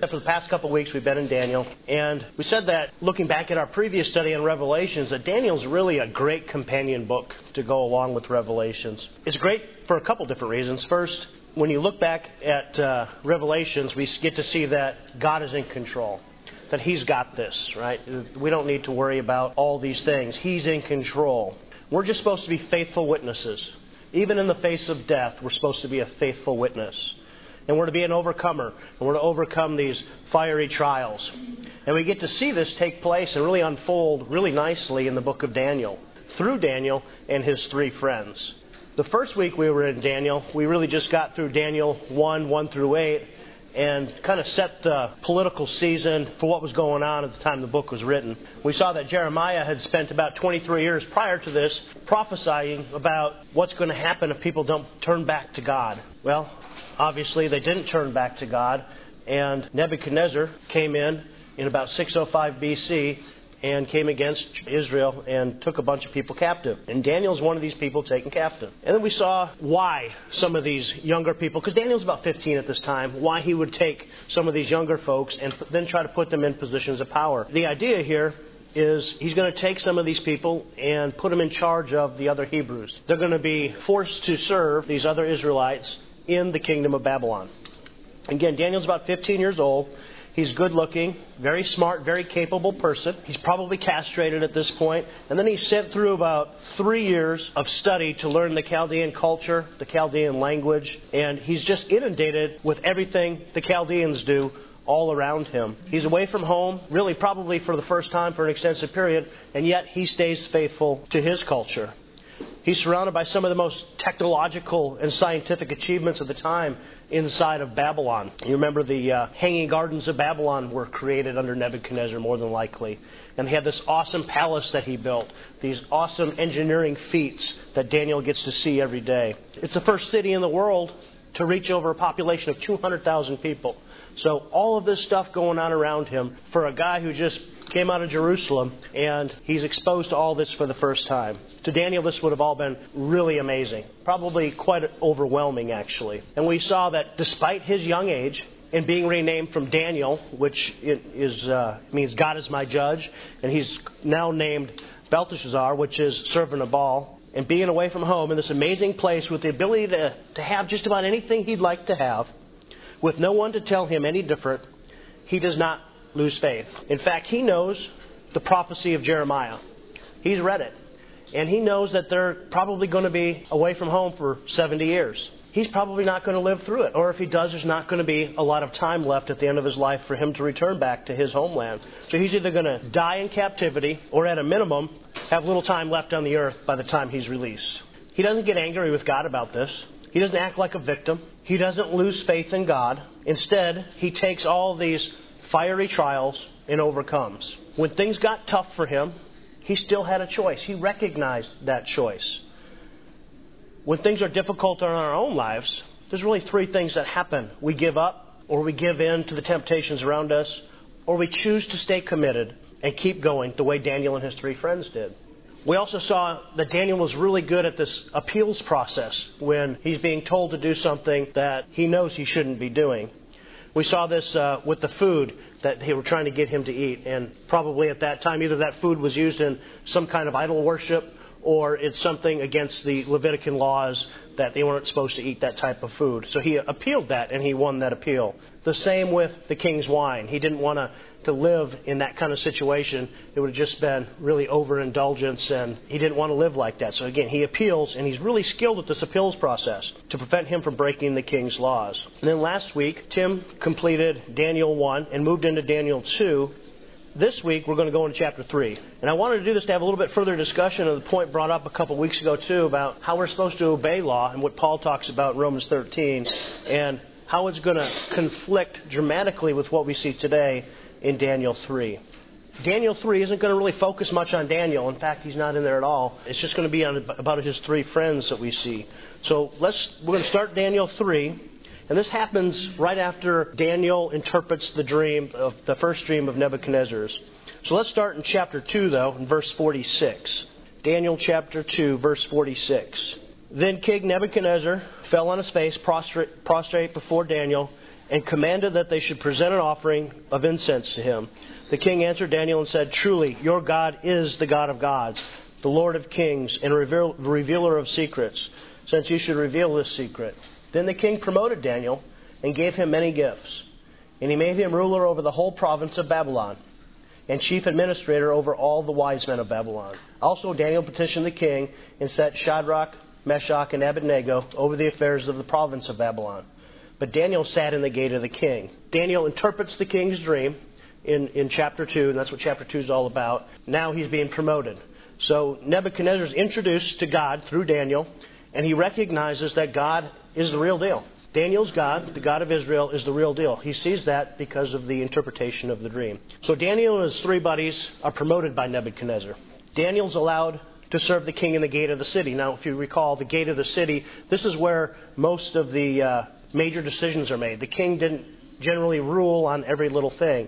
For the past couple of weeks, we've been in Daniel, and we said that looking back at our previous study on Revelations, that Daniel's really a great companion book to go along with Revelations. It's great for a couple different reasons. First, when you look back at uh, Revelations, we get to see that God is in control. That He's got this, right? We don't need to worry about all these things. He's in control. We're just supposed to be faithful witnesses. Even in the face of death, we're supposed to be a faithful witness. And we're to be an overcomer. And we're to overcome these fiery trials. And we get to see this take place and really unfold really nicely in the book of Daniel through Daniel and his three friends. The first week we were in Daniel, we really just got through Daniel 1, 1 through 8, and kind of set the political season for what was going on at the time the book was written. We saw that Jeremiah had spent about 23 years prior to this prophesying about what's going to happen if people don't turn back to God. Well, Obviously, they didn't turn back to God, and Nebuchadnezzar came in in about 605 BC and came against Israel and took a bunch of people captive. And Daniel's one of these people taken captive. And then we saw why some of these younger people, because Daniel's about 15 at this time, why he would take some of these younger folks and then try to put them in positions of power. The idea here is he's going to take some of these people and put them in charge of the other Hebrews. They're going to be forced to serve these other Israelites in the kingdom of Babylon. Again, Daniel's about 15 years old. He's good looking, very smart, very capable person. He's probably castrated at this point. And then he's sent through about three years of study to learn the Chaldean culture, the Chaldean language, and he's just inundated with everything the Chaldeans do all around him. He's away from home, really probably for the first time for an extensive period, and yet he stays faithful to his culture. He's surrounded by some of the most technological and scientific achievements of the time inside of Babylon. You remember the uh, Hanging Gardens of Babylon were created under Nebuchadnezzar, more than likely. And he had this awesome palace that he built, these awesome engineering feats that Daniel gets to see every day. It's the first city in the world to reach over a population of 200,000 people. So all of this stuff going on around him for a guy who just came out of Jerusalem and he's exposed to all this for the first time. To Daniel, this would have all been really amazing, probably quite overwhelming, actually. And we saw that despite his young age, and being renamed from Daniel, which is, uh, means God is my judge, and he's now named Belteshazzar, which is servant of Baal, and being away from home in this amazing place with the ability to, to have just about anything he'd like to have, with no one to tell him any different, he does not lose faith. In fact, he knows the prophecy of Jeremiah. He's read it. And he knows that they're probably going to be away from home for 70 years. He's probably not going to live through it. Or if he does, there's not going to be a lot of time left at the end of his life for him to return back to his homeland. So he's either going to die in captivity or, at a minimum, have little time left on the earth by the time he's released. He doesn't get angry with God about this. He doesn't act like a victim. He doesn't lose faith in God. Instead, he takes all these fiery trials and overcomes. When things got tough for him, he still had a choice. He recognized that choice. When things are difficult in our own lives, there's really three things that happen. We give up, or we give in to the temptations around us, or we choose to stay committed and keep going the way Daniel and his three friends did. We also saw that Daniel was really good at this appeals process when he's being told to do something that he knows he shouldn't be doing. We saw this uh, with the food that they were trying to get him to eat. And probably at that time, either that food was used in some kind of idol worship or it's something against the Levitican laws that they weren't supposed to eat that type of food. So he appealed that and he won that appeal. The same with the king's wine. He didn't want to, to live in that kind of situation. It would have just been really overindulgence and he didn't want to live like that. So again, he appeals and he's really skilled at this appeals process to prevent him from breaking the king's laws. And then last week, Tim completed Daniel 1 and moved into Daniel 2 this week we're going to go into chapter 3. And I wanted to do this to have a little bit further discussion of the point brought up a couple weeks ago, too, about how we're supposed to obey law and what Paul talks about in Romans 13, and how it's going to conflict dramatically with what we see today in Daniel 3. Daniel 3 isn't going to really focus much on Daniel. In fact, he's not in there at all. It's just going to be on about his three friends that we see. So let's we're going to start Daniel 3 and this happens right after Daniel interprets the dream of the first dream of Nebuchadnezzar's. So let's start in chapter 2, though, in verse 46. Daniel chapter 2, verse 46. Then King Nebuchadnezzar fell on his face, prostrate, prostrate before Daniel, and commanded that they should present an offering of incense to him. The king answered Daniel and said, Truly, your God is the God of gods, the Lord of kings, and reveal, revealer of secrets, since you should reveal this secret. Then the king promoted Daniel and gave him many gifts. And he made him ruler over the whole province of Babylon and chief administrator over all the wise men of Babylon. Also, Daniel petitioned the king and set Shadrach, Meshach, and Abednego over the affairs of the province of Babylon. But Daniel sat in the gate of the king. Daniel interprets the king's dream in, in chapter 2, and that's what chapter 2 is all about. Now he's being promoted. So Nebuchadnezzar is introduced to God through Daniel, and he recognizes that God is the real deal. Daniel's God, the God of Israel, is the real deal. He sees that because of the interpretation of the dream. So Daniel and his three buddies are promoted by Nebuchadnezzar. Daniel's allowed to serve the king in the gate of the city. Now, if you recall, the gate of the city, this is where most of the uh, major decisions are made. The king didn't generally rule on every little thing.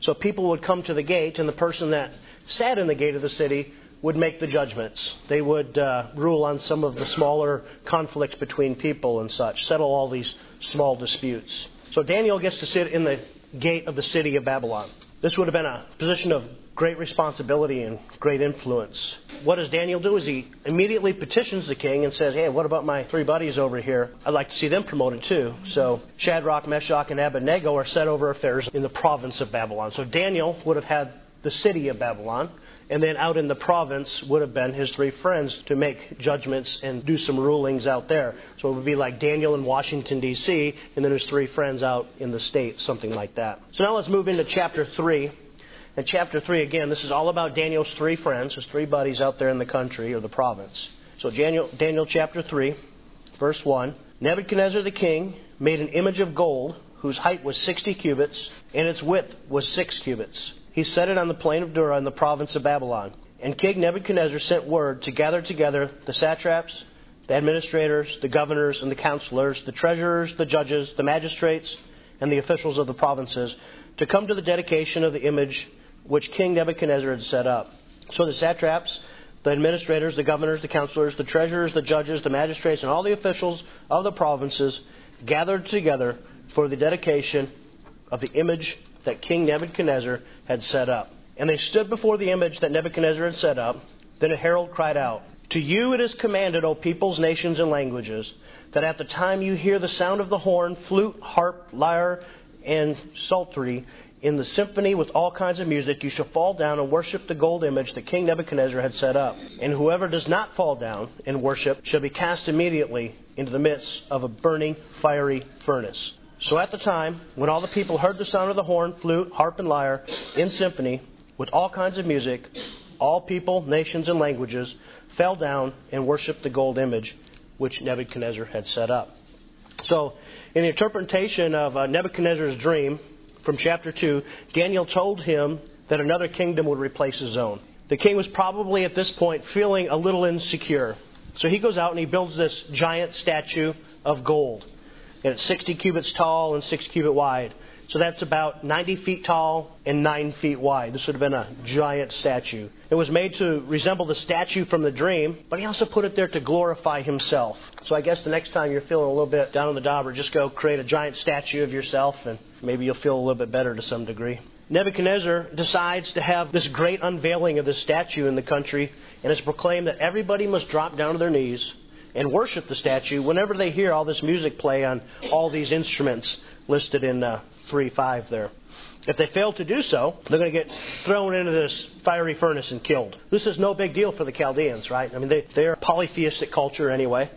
So people would come to the gate, and the person that sat in the gate of the city would make the judgments. They would uh, rule on some of the smaller conflicts between people and such, settle all these small disputes. So Daniel gets to sit in the gate of the city of Babylon. This would have been a position of great responsibility and great influence. What does Daniel do? Is he immediately petitions the king and says, Hey, what about my three buddies over here? I'd like to see them promoted too. So Shadrach, Meshach, and Abednego are set over affairs in the province of Babylon. So Daniel would have had the city of Babylon, and then out in the province would have been his three friends to make judgments and do some rulings out there. So it would be like Daniel in Washington, D.C., and then his three friends out in the state, something like that. So now let's move into chapter 3. And chapter 3, again, this is all about Daniel's three friends, his three buddies out there in the country or the province. So Daniel, Daniel chapter 3, verse 1. Nebuchadnezzar the king made an image of gold whose height was 60 cubits and its width was 6 cubits he set it on the plain of Dura in the province of Babylon. And King Nebuchadnezzar sent word to gather together the satraps, the administrators, the governors, and the counselors, the treasurers, the judges, the magistrates, and the officials of the provinces to come to the dedication of the image which King Nebuchadnezzar had set up. So the satraps, the administrators, the governors, the counselors, the treasurers, the judges, the magistrates, and all the officials of the provinces gathered together for the dedication of the image that King Nebuchadnezzar had set up. And they stood before the image that Nebuchadnezzar had set up. Then a herald cried out, To you it is commanded, O peoples, nations, and languages, that at the time you hear the sound of the horn, flute, harp, lyre, and psaltery, in the symphony with all kinds of music, you shall fall down and worship the gold image that King Nebuchadnezzar had set up. And whoever does not fall down and worship shall be cast immediately into the midst of a burning, fiery furnace. So at the time, when all the people heard the sound of the horn, flute, harp, and lyre in symphony, with all kinds of music, all people, nations, and languages fell down and worshiped the gold image which Nebuchadnezzar had set up. So, in the interpretation of uh, Nebuchadnezzar's dream from chapter 2, Daniel told him that another kingdom would replace his own. The king was probably at this point feeling a little insecure. So he goes out and he builds this giant statue of gold and it's 60 cubits tall and 6 cubit wide. So that's about 90 feet tall and 9 feet wide. This would have been a giant statue. It was made to resemble the statue from the dream, but he also put it there to glorify himself. So I guess the next time you're feeling a little bit down in the dauber, just go create a giant statue of yourself and maybe you'll feel a little bit better to some degree. Nebuchadnezzar decides to have this great unveiling of this statue in the country, and it's proclaimed that everybody must drop down to their knees and worship the statue whenever they hear all this music play on all these instruments listed in uh, 3 5 there. If they fail to do so, they're going to get thrown into this fiery furnace and killed. This is no big deal for the Chaldeans, right? I mean, they, they're a polytheistic culture anyway.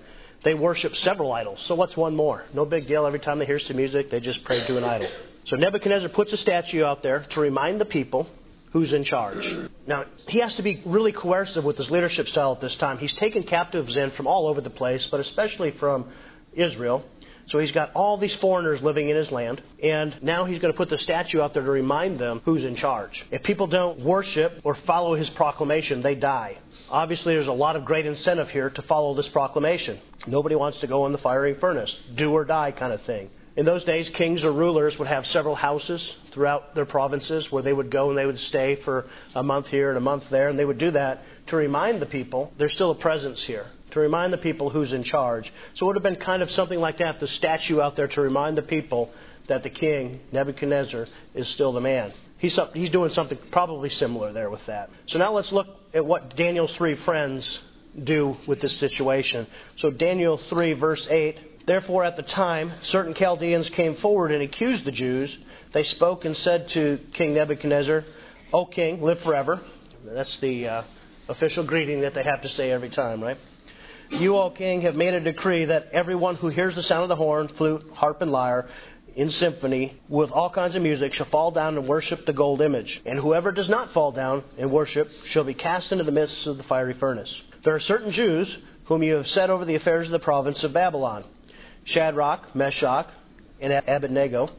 They worship several idols. So what's one more? No big deal. Every time they hear some music, they just pray to an idol. So Nebuchadnezzar puts a statue out there to remind the people who's in charge. Now, he has to be really coercive with his leadership style at this time. He's taken captives in from all over the place, but especially from Israel. So he's got all these foreigners living in his land, and now he's going to put the statue out there to remind them who's in charge. If people don't worship or follow his proclamation, they die. Obviously, there's a lot of great incentive here to follow this proclamation. Nobody wants to go in the fiery furnace, do or die kind of thing. In those days, kings or rulers would have several houses throughout their provinces where they would go and they would stay for a month here and a month there, and they would do that to remind the people there's still a presence here, to remind the people who's in charge. So it would have been kind of something like that the statue out there to remind the people that the king, Nebuchadnezzar, is still the man. He's, he's doing something probably similar there with that. So now let's look at what Daniel's three friends do with this situation. So, Daniel 3, verse 8 Therefore, at the time, certain Chaldeans came forward and accused the Jews. They spoke and said to King Nebuchadnezzar, O king, live forever. That's the uh, official greeting that they have to say every time, right? You, O king, have made a decree that everyone who hears the sound of the horn, flute, harp, and lyre in symphony with all kinds of music shall fall down and worship the gold image. And whoever does not fall down and worship shall be cast into the midst of the fiery furnace. There are certain Jews whom you have set over the affairs of the province of Babylon Shadrach, Meshach, and Abednego.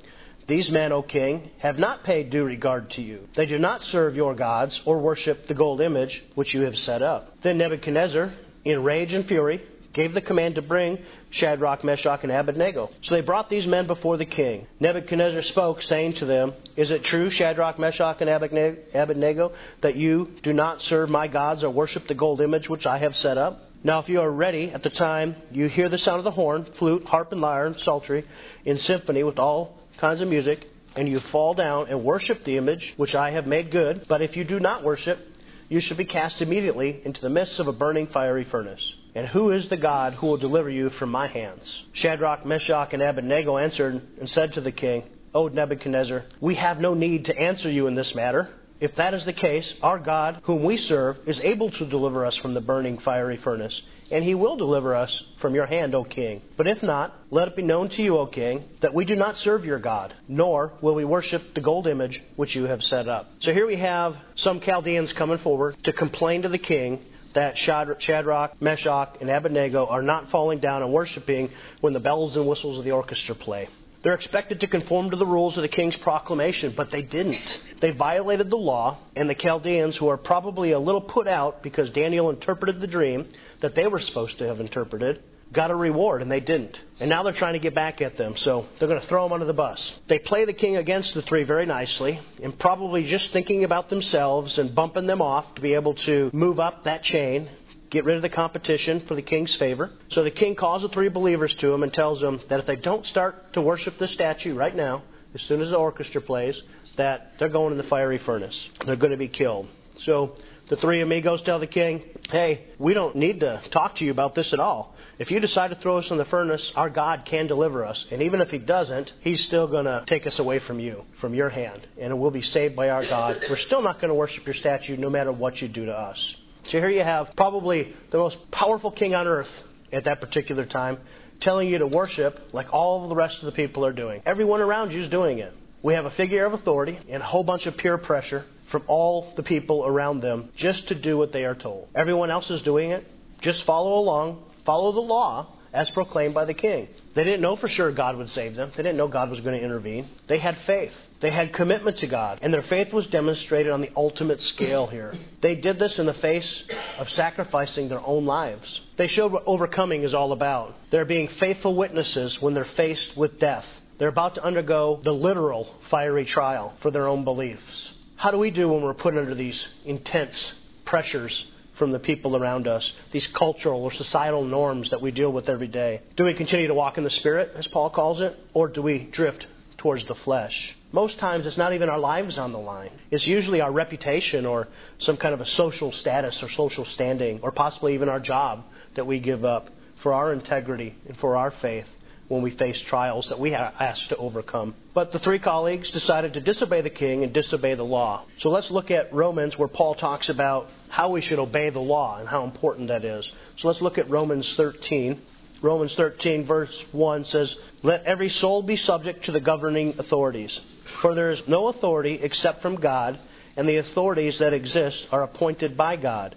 These men, O king, have not paid due regard to you. They do not serve your gods or worship the gold image which you have set up. Then Nebuchadnezzar, in rage and fury, gave the command to bring Shadrach, Meshach, and Abednego. So they brought these men before the king. Nebuchadnezzar spoke, saying to them, Is it true, Shadrach, Meshach, and Abednego, that you do not serve my gods or worship the gold image which I have set up? Now, if you are ready at the time you hear the sound of the horn, flute, harp, and lyre, and psaltery in symphony with all kinds of music, and you fall down and worship the image which I have made good, but if you do not worship, you shall be cast immediately into the midst of a burning fiery furnace. And who is the God who will deliver you from my hands? Shadrach, Meshach, and Abednego answered and said to the king, O Nebuchadnezzar, we have no need to answer you in this matter. If that is the case, our God, whom we serve, is able to deliver us from the burning fiery furnace, and he will deliver us from your hand, O king. But if not, let it be known to you, O king, that we do not serve your God, nor will we worship the gold image which you have set up. So here we have some Chaldeans coming forward to complain to the king that Shadrach, Meshach, and Abednego are not falling down and worshiping when the bells and whistles of the orchestra play. They're expected to conform to the rules of the king's proclamation, but they didn't. They violated the law, and the Chaldeans, who are probably a little put out because Daniel interpreted the dream that they were supposed to have interpreted, got a reward, and they didn't. And now they're trying to get back at them, so they're going to throw them under the bus. They play the king against the three very nicely, and probably just thinking about themselves and bumping them off to be able to move up that chain get rid of the competition for the king's favor. So the king calls the three believers to him and tells them that if they don't start to worship the statue right now, as soon as the orchestra plays, that they're going in the fiery furnace. They're going to be killed. So the three amigos tell the king, hey, we don't need to talk to you about this at all. If you decide to throw us in the furnace, our God can deliver us. And even if he doesn't, he's still going to take us away from you, from your hand. And we'll be saved by our God. We're still not going to worship your statue no matter what you do to us. So here you have probably the most powerful king on earth at that particular time telling you to worship like all the rest of the people are doing. Everyone around you is doing it. We have a figure of authority and a whole bunch of peer pressure from all the people around them just to do what they are told. Everyone else is doing it. Just follow along, follow the law, as proclaimed by the king. They didn't know for sure God would save them. They didn't know God was going to intervene. They had faith. They had commitment to God. And their faith was demonstrated on the ultimate scale here. They did this in the face of sacrificing their own lives. They showed what overcoming is all about. They're being faithful witnesses when they're faced with death. They're about to undergo the literal fiery trial for their own beliefs. How do we do when we're put under these intense pressures from the people around us, these cultural or societal norms that we deal with every day? Do we continue to walk in the Spirit, as Paul calls it, or do we drift towards the flesh? Most times it's not even our lives on the line. It's usually our reputation or some kind of a social status or social standing, or possibly even our job that we give up for our integrity and for our faith when we face trials that we are asked to overcome. But the three colleagues decided to disobey the king and disobey the law. So let's look at Romans where Paul talks about how we should obey the law and how important that is. So let's look at Romans 13. Romans 13, verse 1 says, Let every soul be subject to the governing authorities. For there is no authority except from God, and the authorities that exist are appointed by God.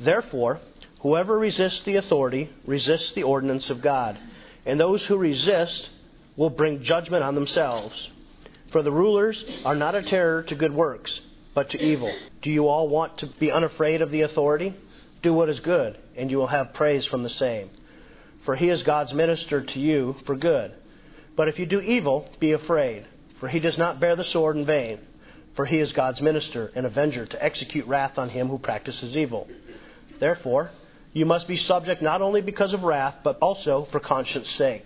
Therefore, whoever resists the authority resists the ordinance of God and those who resist will bring judgment on themselves. For the rulers are not a terror to good works, but to evil. Do you all want to be unafraid of the authority? Do what is good, and you will have praise from the same. For he is God's minister to you for good. But if you do evil, be afraid, for he does not bear the sword in vain. For he is God's minister and avenger to execute wrath on him who practices evil. Therefore, You must be subject not only because of wrath, but also for conscience sake.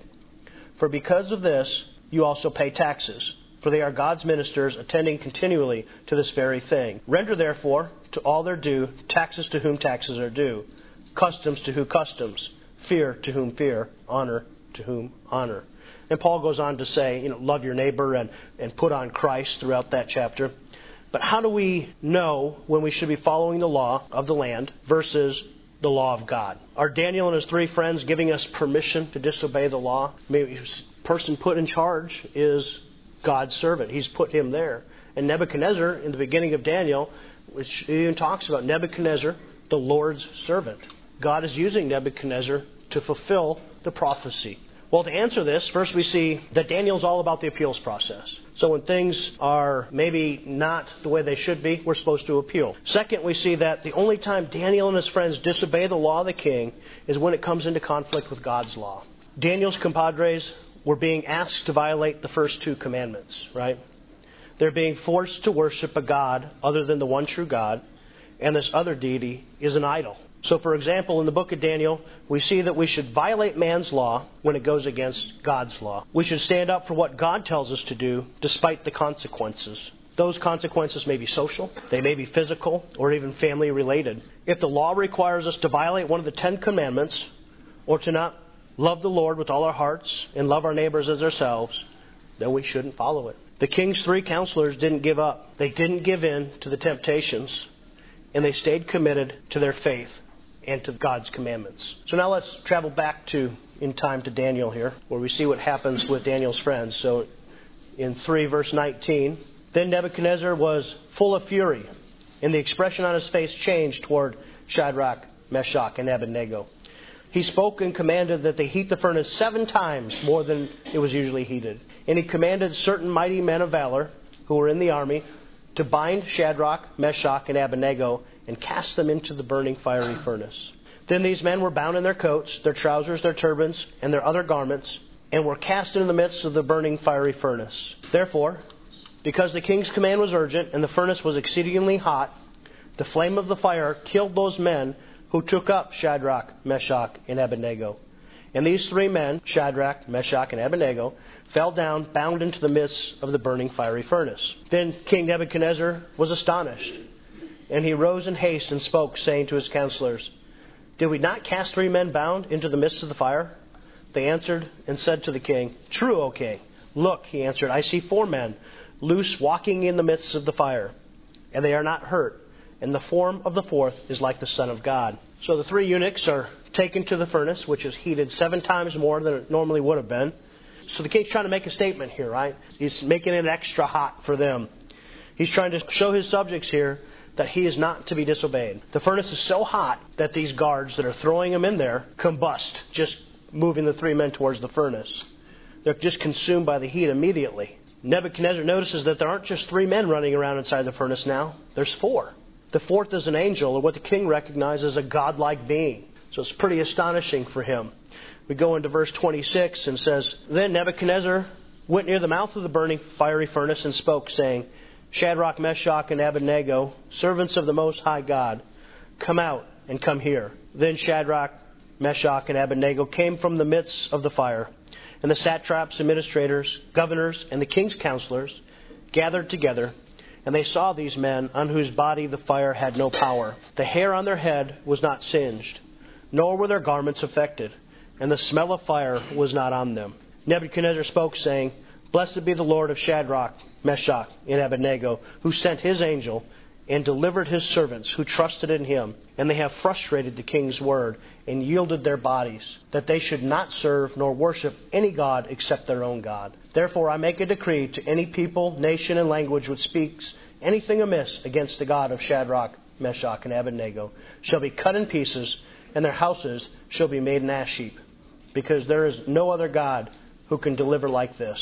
For because of this, you also pay taxes, for they are God's ministers, attending continually to this very thing. Render therefore to all their due, taxes to whom taxes are due, customs to whom customs, fear to whom fear, honor to whom honor. And Paul goes on to say, you know, love your neighbor and, and put on Christ throughout that chapter. But how do we know when we should be following the law of the land versus the law of God? Are Daniel and his three friends giving us permission to disobey the law? Maybe the person put in charge is God's servant. He's put him there. And Nebuchadnezzar, in the beginning of Daniel, which even talks about Nebuchadnezzar, the Lord's servant. God is using Nebuchadnezzar to fulfill the prophecy. Well, to answer this, first we see that Daniel's all about the appeals process. So when things are maybe not the way they should be, we're supposed to appeal. Second, we see that the only time Daniel and his friends disobey the law of the king is when it comes into conflict with God's law. Daniel's compadres were being asked to violate the first two commandments, right? They're being forced to worship a God other than the one true God, and this other deity is an idol. So, for example, in the book of Daniel, we see that we should violate man's law when it goes against God's law. We should stand up for what God tells us to do despite the consequences. Those consequences may be social, they may be physical, or even family related. If the law requires us to violate one of the Ten Commandments, or to not love the Lord with all our hearts and love our neighbors as ourselves, then we shouldn't follow it. The king's three counselors didn't give up. They didn't give in to the temptations, and they stayed committed to their faith and to God's commandments. So now let's travel back to in time to Daniel here, where we see what happens with Daniel's friends. So in 3 verse 19, then Nebuchadnezzar was full of fury, and the expression on his face changed toward Shadrach, Meshach, and Abednego. He spoke and commanded that they heat the furnace seven times more than it was usually heated. And he commanded certain mighty men of valor who were in the army to bind Shadrach, Meshach, and Abednego and cast them into the burning fiery furnace. Then these men were bound in their coats, their trousers, their turbans, and their other garments, and were cast into the midst of the burning fiery furnace. Therefore, because the king's command was urgent and the furnace was exceedingly hot, the flame of the fire killed those men who took up Shadrach, Meshach, and Abednego. And these three men, Shadrach, Meshach, and Abednego, fell down, bound into the midst of the burning fiery furnace. Then King Nebuchadnezzar was astonished, and he rose in haste and spoke, saying to his counselors, Did we not cast three men bound into the midst of the fire? They answered and said to the king, True, O king. Look, he answered, I see four men loose walking in the midst of the fire, and they are not hurt, and the form of the fourth is like the Son of God. So the three eunuchs are taken to the furnace, which is heated seven times more than it normally would have been. So the king's trying to make a statement here, right? He's making it extra hot for them. He's trying to show his subjects here that he is not to be disobeyed. The furnace is so hot that these guards that are throwing him in there combust, just moving the three men towards the furnace. They're just consumed by the heat immediately. Nebuchadnezzar notices that there aren't just three men running around inside the furnace now, there's four. The fourth is an angel, or what the king recognizes as a godlike being. So it's pretty astonishing for him. We go into verse 26 and says, Then Nebuchadnezzar went near the mouth of the burning fiery furnace and spoke, saying, Shadrach, Meshach, and Abednego, servants of the Most High God, come out and come here. Then Shadrach, Meshach, and Abednego came from the midst of the fire. And the satraps, administrators, governors, and the king's counselors gathered together, and they saw these men on whose body the fire had no power. The hair on their head was not singed, nor were their garments affected and the smell of fire was not on them. Nebuchadnezzar spoke, saying, Blessed be the Lord of Shadrach, Meshach, and Abednego, who sent his angel and delivered his servants who trusted in him. And they have frustrated the king's word and yielded their bodies, that they should not serve nor worship any God except their own God. Therefore I make a decree to any people, nation, and language which speaks anything amiss against the God of Shadrach, Meshach, and Abednego shall be cut in pieces, and their houses shall be made an ash heap because there is no other God who can deliver like this.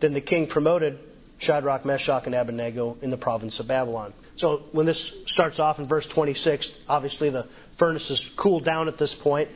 Then the king promoted Shadrach, Meshach, and Abednego in the province of Babylon. So when this starts off in verse 26, obviously the furnace is cooled down at this point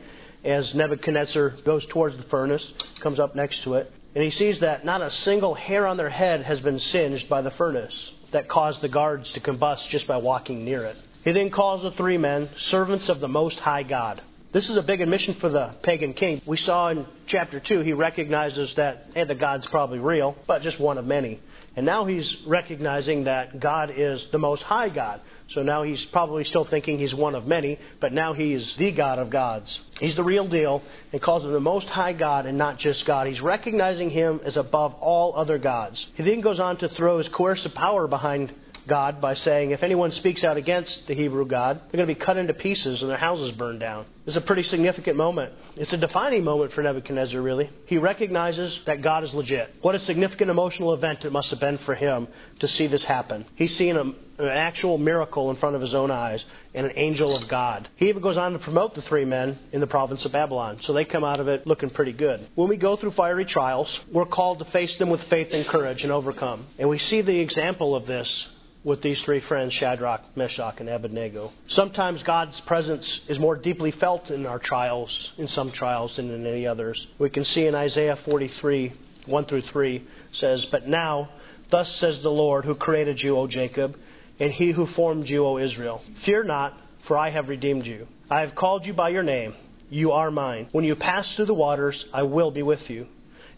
as Nebuchadnezzar goes towards the furnace, comes up next to it, and he sees that not a single hair on their head has been singed by the furnace that caused the guards to combust just by walking near it. He then calls the three men servants of the Most High God. This is a big admission for the pagan king. We saw in chapter 2, he recognizes that, hey, the God's probably real, but just one of many. And now he's recognizing that God is the Most High God. So now he's probably still thinking he's one of many, but now he is the God of gods. He's the real deal and calls him the Most High God and not just God. He's recognizing him as above all other gods. He then goes on to throw his coercive power behind God by saying if anyone speaks out against the Hebrew God, they're going to be cut into pieces and their houses burned down. It's a pretty significant moment. It's a defining moment for Nebuchadnezzar, really. He recognizes that God is legit. What a significant emotional event it must have been for him to see this happen. He's seen a, an actual miracle in front of his own eyes and an angel of God. He even goes on to promote the three men in the province of Babylon, so they come out of it looking pretty good. When we go through fiery trials, we're called to face them with faith and courage and overcome. And we see the example of this with these three friends, Shadrach, Meshach, and Abednego. Sometimes God's presence is more deeply felt in our trials, in some trials than in any others. We can see in Isaiah 43, 1 through 3, says, But now, thus says the Lord, who created you, O Jacob, and he who formed you, O Israel. Fear not, for I have redeemed you. I have called you by your name. You are mine. When you pass through the waters, I will be with you.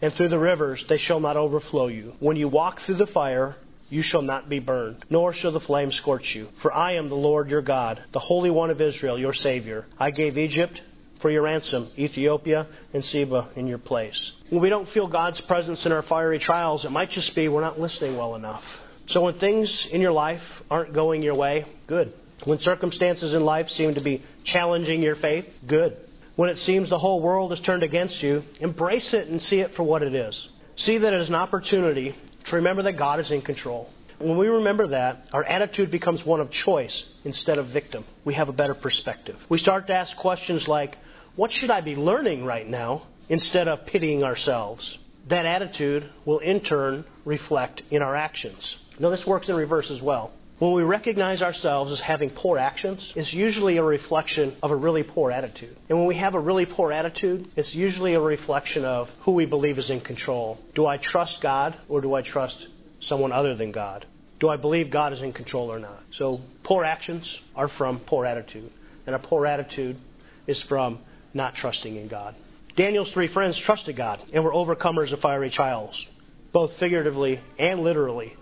And through the rivers, they shall not overflow you. When you walk through the fire, you shall not be burned, nor shall the flame scorch you. For I am the Lord your God, the Holy One of Israel, your Savior. I gave Egypt for your ransom, Ethiopia and Seba in your place. When we don't feel God's presence in our fiery trials, it might just be we're not listening well enough. So when things in your life aren't going your way, good. When circumstances in life seem to be challenging your faith, good. When it seems the whole world is turned against you, embrace it and see it for what it is. See that it is an opportunity to remember that God is in control. When we remember that, our attitude becomes one of choice instead of victim. We have a better perspective. We start to ask questions like, What should I be learning right now? instead of pitying ourselves. That attitude will in turn reflect in our actions. Now, this works in reverse as well. When we recognize ourselves as having poor actions, it's usually a reflection of a really poor attitude. And when we have a really poor attitude, it's usually a reflection of who we believe is in control. Do I trust God or do I trust someone other than God? Do I believe God is in control or not? So, poor actions are from poor attitude. And a poor attitude is from not trusting in God. Daniel's three friends trusted God and were overcomers of fiery trials, both figuratively and literally.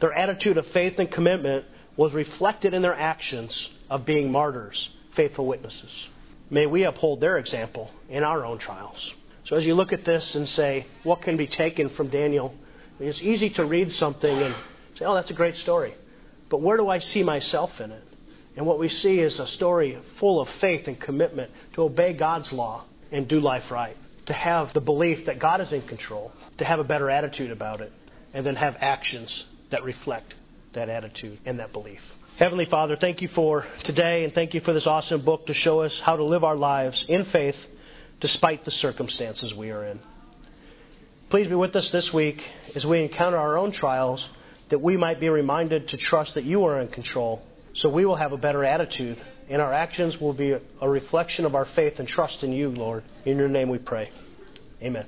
Their attitude of faith and commitment was reflected in their actions of being martyrs, faithful witnesses. May we uphold their example in our own trials. So, as you look at this and say, what can be taken from Daniel? It's easy to read something and say, oh, that's a great story. But where do I see myself in it? And what we see is a story full of faith and commitment to obey God's law and do life right. To have the belief that God is in control, to have a better attitude about it, and then have actions that reflect that attitude and that belief. Heavenly Father, thank you for today and thank you for this awesome book to show us how to live our lives in faith despite the circumstances we are in. Please be with us this week as we encounter our own trials that we might be reminded to trust that you are in control so we will have a better attitude and our actions will be a reflection of our faith and trust in you, Lord. In your name we pray. Amen.